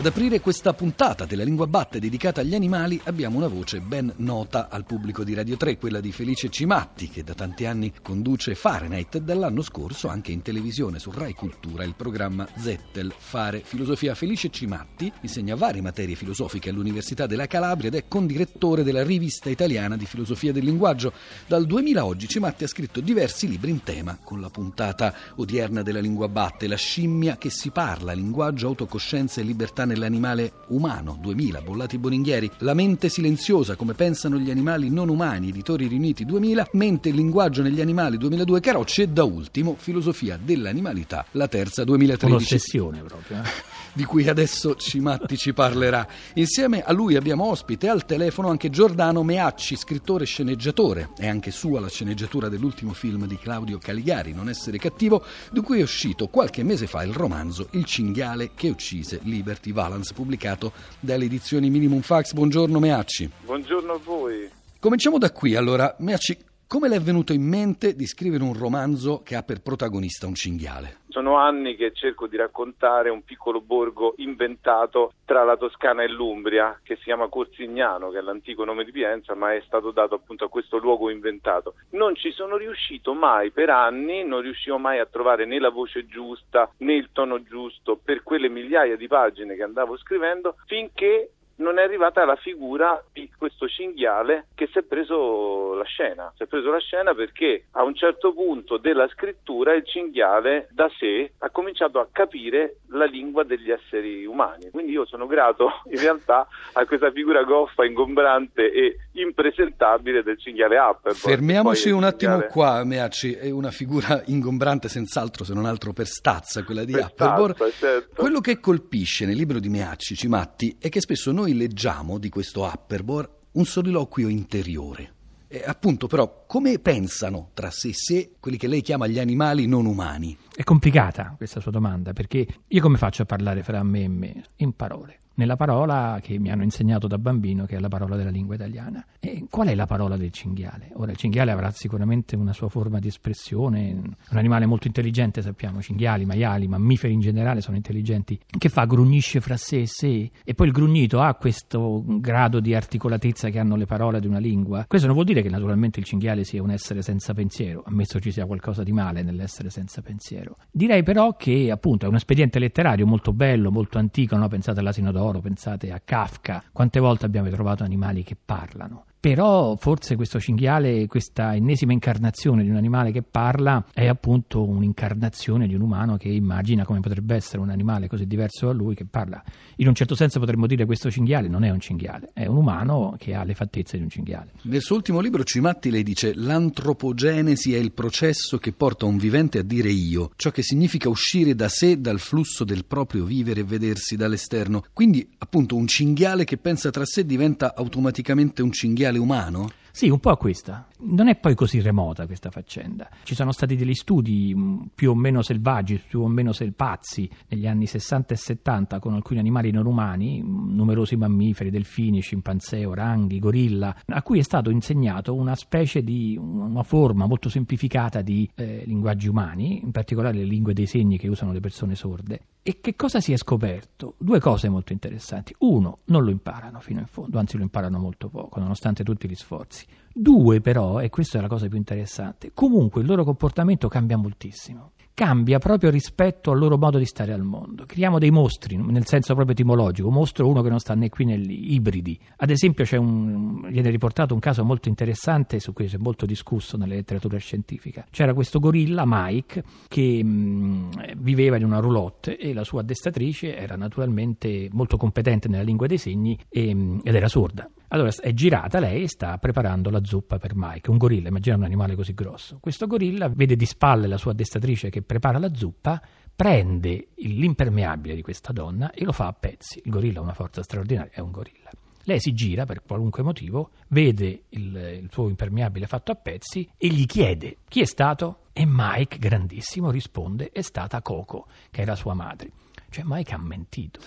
Ad aprire questa puntata della Lingua Batte dedicata agli animali abbiamo una voce ben nota al pubblico di Radio 3, quella di Felice Cimatti, che da tanti anni conduce Fahrenheit dall'anno scorso anche in televisione su Rai Cultura il programma Zettel Fare Filosofia. Felice Cimatti insegna varie materie filosofiche all'Università della Calabria ed è condirettore della Rivista Italiana di Filosofia del Linguaggio. Dal 2000 a oggi Cimatti ha scritto diversi libri in tema, con la puntata odierna della Lingua Batte, La scimmia che si parla, linguaggio, autocoscienza e libertà nell'animale umano, 2000, Bollati Boninghieri, La mente silenziosa, come pensano gli animali non umani, Editori Riuniti 2000, Mente e linguaggio negli animali 2002, Carocci e da ultimo Filosofia dell'animalità, la terza 2013. Un'ossessione proprio. Eh? di cui adesso Cimatti ci parlerà. Insieme a lui abbiamo ospite al telefono anche Giordano Meacci, scrittore e sceneggiatore. È anche sua la sceneggiatura dell'ultimo film di Claudio Caligari, Non essere cattivo, di cui è uscito qualche mese fa il romanzo Il cinghiale che uccise Liberty Valance, pubblicato dalle edizioni Minimum Fax. Buongiorno Meacci. Buongiorno a voi. Cominciamo da qui, allora. Meacci, come le è venuto in mente di scrivere un romanzo che ha per protagonista un cinghiale? Sono anni che cerco di raccontare un piccolo borgo inventato tra la Toscana e l'Umbria che si chiama Corsignano, che è l'antico nome di Pienza, ma è stato dato appunto a questo luogo inventato. Non ci sono riuscito mai per anni, non riuscivo mai a trovare né la voce giusta né il tono giusto per quelle migliaia di pagine che andavo scrivendo finché non è arrivata la figura di questo cinghiale che si è preso la scena. Si è preso la scena perché a un certo punto della scrittura il cinghiale da sé ha cominciato a capire la lingua degli esseri umani. Quindi io sono grato in realtà a questa figura goffa, ingombrante e impresentabile del cinghiale Upper. Fermiamoci un attimo cinghiale... qua, Meaci, è una figura ingombrante senz'altro, se non altro per stazza, quella di Upper. Certo. Quello che colpisce nel libro di Meacci, Cimatti, è che spesso noi leggiamo di questo Upperbor un soliloquio interiore. E appunto, però, come pensano tra sé e sé quelli che lei chiama gli animali non umani? È complicata questa sua domanda, perché io come faccio a parlare fra me e me? In parole nella parola che mi hanno insegnato da bambino, che è la parola della lingua italiana. E qual è la parola del cinghiale? Ora, il cinghiale avrà sicuramente una sua forma di espressione, un animale molto intelligente, sappiamo, cinghiali, maiali, mammiferi in generale sono intelligenti, che fa? Grugnisce fra sé e sé, e poi il grugnito ha questo grado di articolatezza che hanno le parole di una lingua. Questo non vuol dire che naturalmente il cinghiale sia un essere senza pensiero, ammesso ci sia qualcosa di male nell'essere senza pensiero. Direi però che appunto è un espediente letterario molto bello, molto antico, no? pensate all'asino d'oro pensate a Kafka, quante volte abbiamo trovato animali che parlano. Però forse questo cinghiale, questa ennesima incarnazione di un animale che parla, è appunto un'incarnazione di un umano che immagina come potrebbe essere un animale così diverso da lui che parla. In un certo senso potremmo dire che questo cinghiale non è un cinghiale, è un umano che ha le fattezze di un cinghiale. Nel suo ultimo libro Cimatti lei dice l'antropogenesi è il processo che porta un vivente a dire io, ciò che significa uscire da sé, dal flusso del proprio vivere e vedersi dall'esterno. Quindi appunto un cinghiale che pensa tra sé diventa automaticamente un cinghiale materiale umano? Sì, un po' a questa. Non è poi così remota questa faccenda. Ci sono stati degli studi mm, più o meno selvaggi, più o meno pazzi negli anni 60 e 70 con alcuni animali non umani, mm, numerosi mammiferi, delfini, scimpanzé, oranghi, gorilla, a cui è stato insegnato una specie di una forma molto semplificata di eh, linguaggi umani, in particolare le lingue dei segni che usano le persone sorde. E che cosa si è scoperto? Due cose molto interessanti. Uno, non lo imparano fino in fondo, anzi lo imparano molto poco, nonostante tutti gli sforzi. Due, però, e questa è la cosa più interessante, comunque il loro comportamento cambia moltissimo cambia proprio rispetto al loro modo di stare al mondo. Creiamo dei mostri, nel senso proprio etimologico, mostro uno che non sta né qui né lì, ibridi. Ad esempio un, viene riportato un caso molto interessante su cui si è molto discusso nella letteratura scientifica. C'era questo gorilla, Mike, che mh, viveva in una roulotte e la sua addestratrice era naturalmente molto competente nella lingua dei segni e, ed era sorda. Allora è girata lei e sta preparando la zuppa per Mike, un gorilla, immagina un animale così grosso. Questo gorilla vede di spalle la sua addestratrice che prepara la zuppa, prende l'impermeabile di questa donna e lo fa a pezzi. Il gorilla ha una forza straordinaria, è un gorilla. Lei si gira per qualunque motivo, vede il, il suo impermeabile fatto a pezzi e gli chiede chi è stato? E Mike, grandissimo, risponde è stata Coco, che era sua madre. Cioè Mike ha mentito.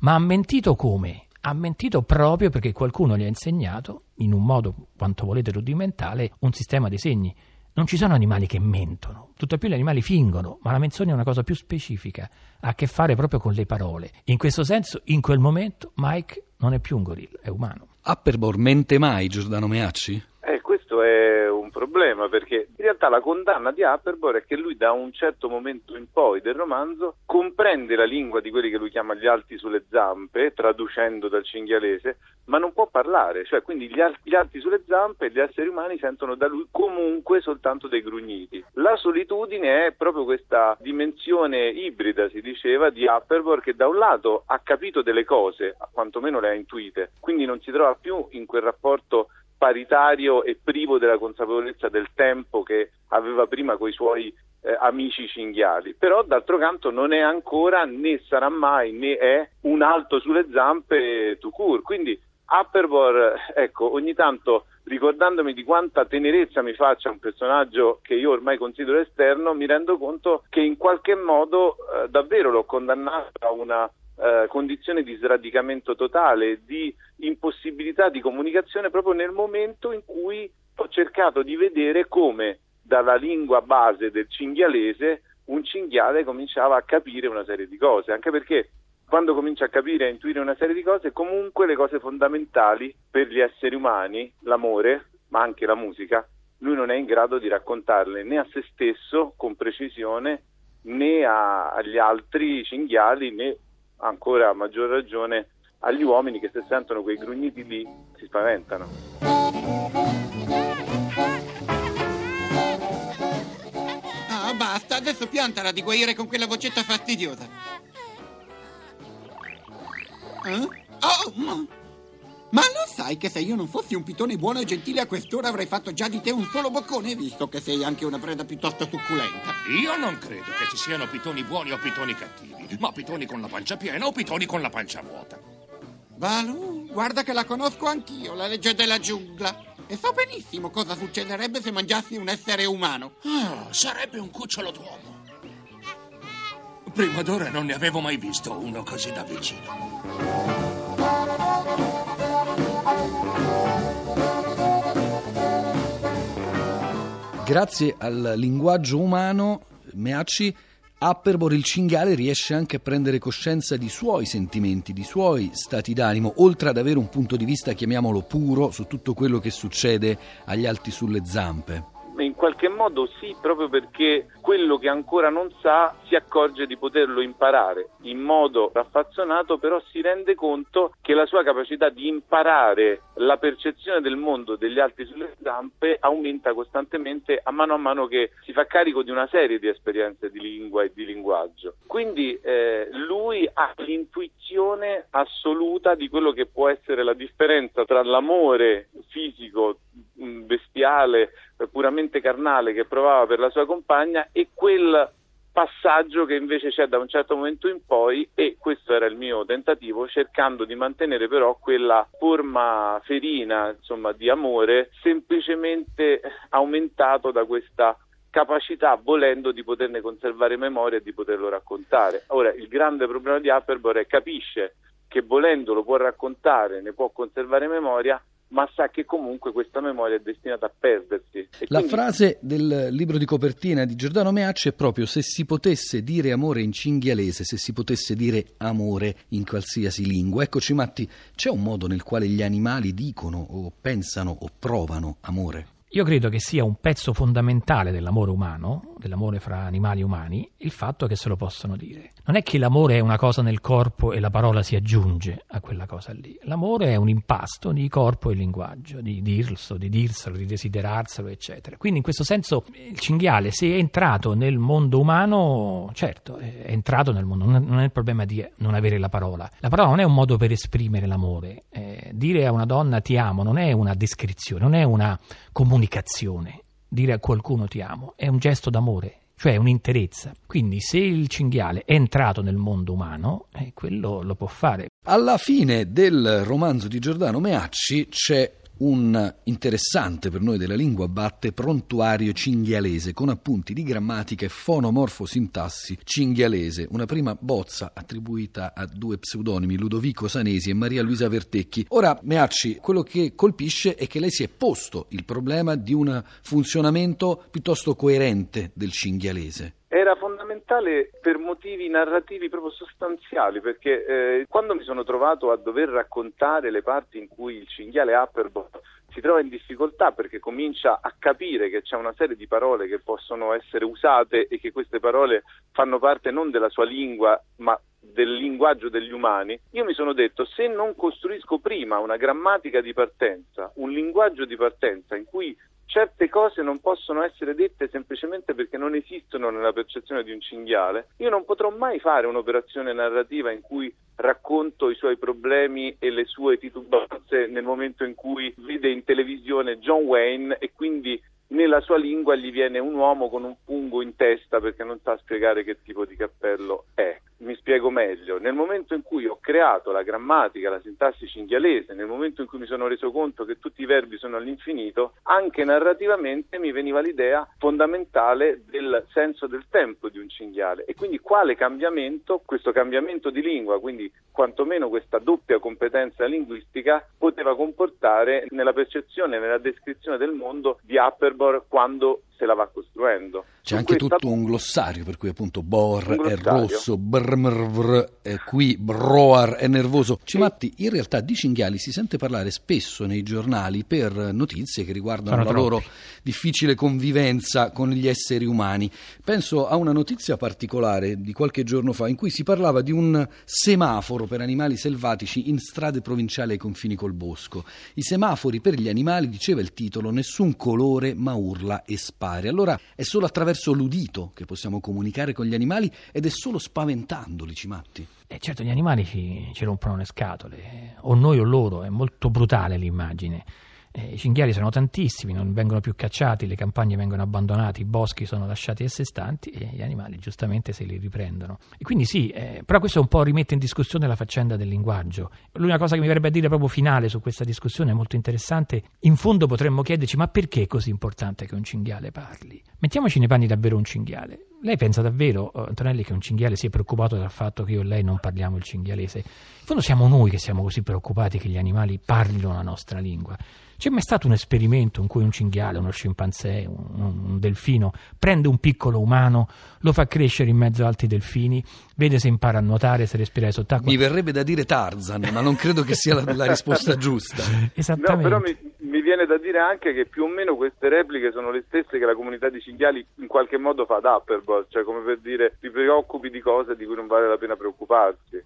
Ma ha mentito come? Ha mentito proprio perché qualcuno gli ha insegnato, in un modo quanto volete rudimentale, un sistema dei segni. Non ci sono animali che mentono, tutto più gli animali fingono, ma la menzogna è una cosa più specifica, ha a che fare proprio con le parole. In questo senso, in quel momento, Mike non è più un gorilla, è umano. Apperbor mente mai Giordano Meacci? Questo è un problema perché in realtà la condanna di Apperbor è che lui da un certo momento in poi del romanzo comprende la lingua di quelli che lui chiama gli alti sulle zampe, traducendo dal cinghialese, ma non può parlare, cioè quindi gli, al- gli alti sulle zampe e gli esseri umani sentono da lui comunque soltanto dei grugniti. La solitudine è proprio questa dimensione ibrida, si diceva, di Apperbor che da un lato ha capito delle cose, quantomeno le ha intuite, quindi non si trova più in quel rapporto paritario e privo della consapevolezza del tempo che aveva prima con i suoi eh, amici cinghiali. Però d'altro canto non è ancora né sarà mai né è un alto sulle zampe to cure. Quindi Upperbor, ecco, ogni tanto ricordandomi di quanta tenerezza mi faccia un personaggio che io ormai considero esterno, mi rendo conto che in qualche modo eh, davvero l'ho condannato a una eh, condizione di sradicamento totale, di impossibilità di comunicazione proprio nel momento in cui ho cercato di vedere come dalla lingua base del cinghialese un cinghiale cominciava a capire una serie di cose, anche perché quando comincia a capire e a intuire una serie di cose, comunque le cose fondamentali per gli esseri umani, l'amore, ma anche la musica, lui non è in grado di raccontarle né a se stesso con precisione né a, agli altri cinghiali né ancora a maggior ragione agli uomini che se sentono quei grugniti lì si spaventano. Ah, basta, adesso piantala di guaire con quella vocetta fastidiosa. Eh? Oh, ma... ma lo sai che se io non fossi un pitone buono e gentile a quest'ora avrei fatto già di te un solo boccone, visto che sei anche una preda piuttosto succulenta. Io non credo che ci siano pitoni buoni o pitoni cattivi, ma pitoni con la pancia piena o pitoni con la pancia vuota. Balù, guarda che la conosco anch'io, la legge della giungla. E so benissimo cosa succederebbe se mangiassi un essere umano. Ah, sarebbe un cucciolo d'uomo. Prima d'ora non ne avevo mai visto uno così da vicino. Grazie al linguaggio umano, Meacci, Apperbor il cinghiale riesce anche a prendere coscienza di suoi sentimenti, di suoi stati d'animo, oltre ad avere un punto di vista, chiamiamolo puro, su tutto quello che succede agli alti sulle zampe. Qualche modo sì, proprio perché quello che ancora non sa si accorge di poterlo imparare in modo raffazzonato, però si rende conto che la sua capacità di imparare la percezione del mondo degli altri sulle zampe aumenta costantemente a mano a mano che si fa carico di una serie di esperienze di lingua e di linguaggio. Quindi eh, lui ha l'intuizione assoluta di quello che può essere la differenza tra l'amore fisico bestiale, puramente carnale che provava per la sua compagna e quel passaggio che invece c'è da un certo momento in poi e questo era il mio tentativo cercando di mantenere però quella forma ferina insomma di amore semplicemente aumentato da questa capacità volendo di poterne conservare memoria e di poterlo raccontare. Ora il grande problema di Apperbor è capisce che volendo lo può raccontare ne può conservare memoria ma sa che comunque questa memoria è destinata a perdersi. E La quindi- frase del libro di copertina di Giordano Meacci è proprio se si potesse dire amore in cinghialese, se si potesse dire amore in qualsiasi lingua. Eccoci Matti, c'è un modo nel quale gli animali dicono o pensano o provano amore? Io credo che sia un pezzo fondamentale dell'amore umano, dell'amore fra animali e umani, il fatto che se lo possono dire. Non è che l'amore è una cosa nel corpo e la parola si aggiunge a quella cosa lì. L'amore è un impasto di corpo e linguaggio, di dirlo, di dirselo, di desiderarselo, eccetera. Quindi in questo senso il cinghiale, se è entrato nel mondo umano, certo, è entrato nel mondo, non è- non è il problema di non avere la parola. La parola non è un modo per esprimere l'amore. Eh, dire a una donna ti amo non è una descrizione, non è una comunicazione. Dire a qualcuno ti amo è un gesto d'amore, cioè un'interezza. Quindi se il cinghiale è entrato nel mondo umano, eh, quello lo può fare. Alla fine del romanzo di Giordano Meacci c'è un interessante per noi della lingua batte prontuario cinghialese con appunti di grammatica e fonomorfosintassi cinghialese, una prima bozza attribuita a due pseudonimi, Ludovico Sanesi e Maria Luisa Vertecchi. Ora, Meacci, quello che colpisce è che lei si è posto il problema di un funzionamento piuttosto coerente del cinghialese era fondamentale per motivi narrativi proprio sostanziali, perché eh, quando mi sono trovato a dover raccontare le parti in cui il cinghiale Upperbot si trova in difficoltà perché comincia a capire che c'è una serie di parole che possono essere usate e che queste parole fanno parte non della sua lingua, ma del linguaggio degli umani, io mi sono detto se non costruisco prima una grammatica di partenza, un linguaggio di partenza in cui certe cose non possono essere dette semplicemente perché non esistono nella percezione di un cinghiale, io non potrò mai fare un'operazione narrativa in cui racconto i suoi problemi e le sue titubanze nel momento in cui vede in televisione John Wayne e quindi nella sua lingua gli viene un uomo con un fungo in testa perché non sa spiegare che tipo di cappello è. Mi spiego meglio, nel momento in cui ho creato la grammatica, la sintassi cinghialese, nel momento in cui mi sono reso conto che tutti i verbi sono all'infinito, anche narrativamente mi veniva l'idea fondamentale del senso del tempo di un cinghiale. E quindi quale cambiamento, questo cambiamento di lingua, quindi quantomeno questa doppia competenza linguistica poteva comportare nella percezione, nella descrizione del mondo di Upperbor quando se la va costruendo. C'è anche tutto sta... un glossario per cui appunto Bor è rosso, brmrvr è qui, Broar è nervoso. Cimatti, in realtà di cinghiali si sente parlare spesso nei giornali per notizie che riguardano Sono la troppi. loro difficile convivenza con gli esseri umani. Penso a una notizia particolare di qualche giorno fa in cui si parlava di un semaforo per animali selvatici in strade provinciali ai confini col bosco. I semafori per gli animali, diceva il titolo, nessun colore ma urla e spara fare. Allora è solo attraverso l'udito che possiamo comunicare con gli animali ed è solo spaventandoli, Cimatti. Eh certo, gli animali ci, ci rompono le scatole, o noi o loro, è molto brutale l'immagine. Eh, I cinghiali sono tantissimi, non vengono più cacciati, le campagne vengono abbandonate, i boschi sono lasciati a sé stanti e gli animali giustamente se li riprendono. E quindi sì, eh, però questo un po' rimette in discussione la faccenda del linguaggio. L'unica cosa che mi verrebbe a dire proprio finale su questa discussione è molto interessante. In fondo potremmo chiederci ma perché è così importante che un cinghiale parli? Mettiamoci nei panni davvero un cinghiale. Lei pensa davvero, eh, Antonelli, che un cinghiale sia preoccupato dal fatto che io e lei non parliamo il cinghialese? In fondo siamo noi che siamo così preoccupati che gli animali parlino la nostra lingua. C'è mai stato un esperimento in cui un cinghiale, uno scimpanzé, un, un, delfino prende un piccolo umano, lo fa crescere in mezzo ad altri delfini, vede se impara a nuotare, se respira sott'acqua? Mi verrebbe da dire Tarzan, ma non credo che sia la, la risposta giusta. Esattamente. No, però mi, mi, viene da dire anche che più o meno queste repliche sono le stesse che la comunità di cinghiali in qualche modo fa ad Upperbot, cioè come per dire ti preoccupi di cose di cui non vale la pena preoccuparsi.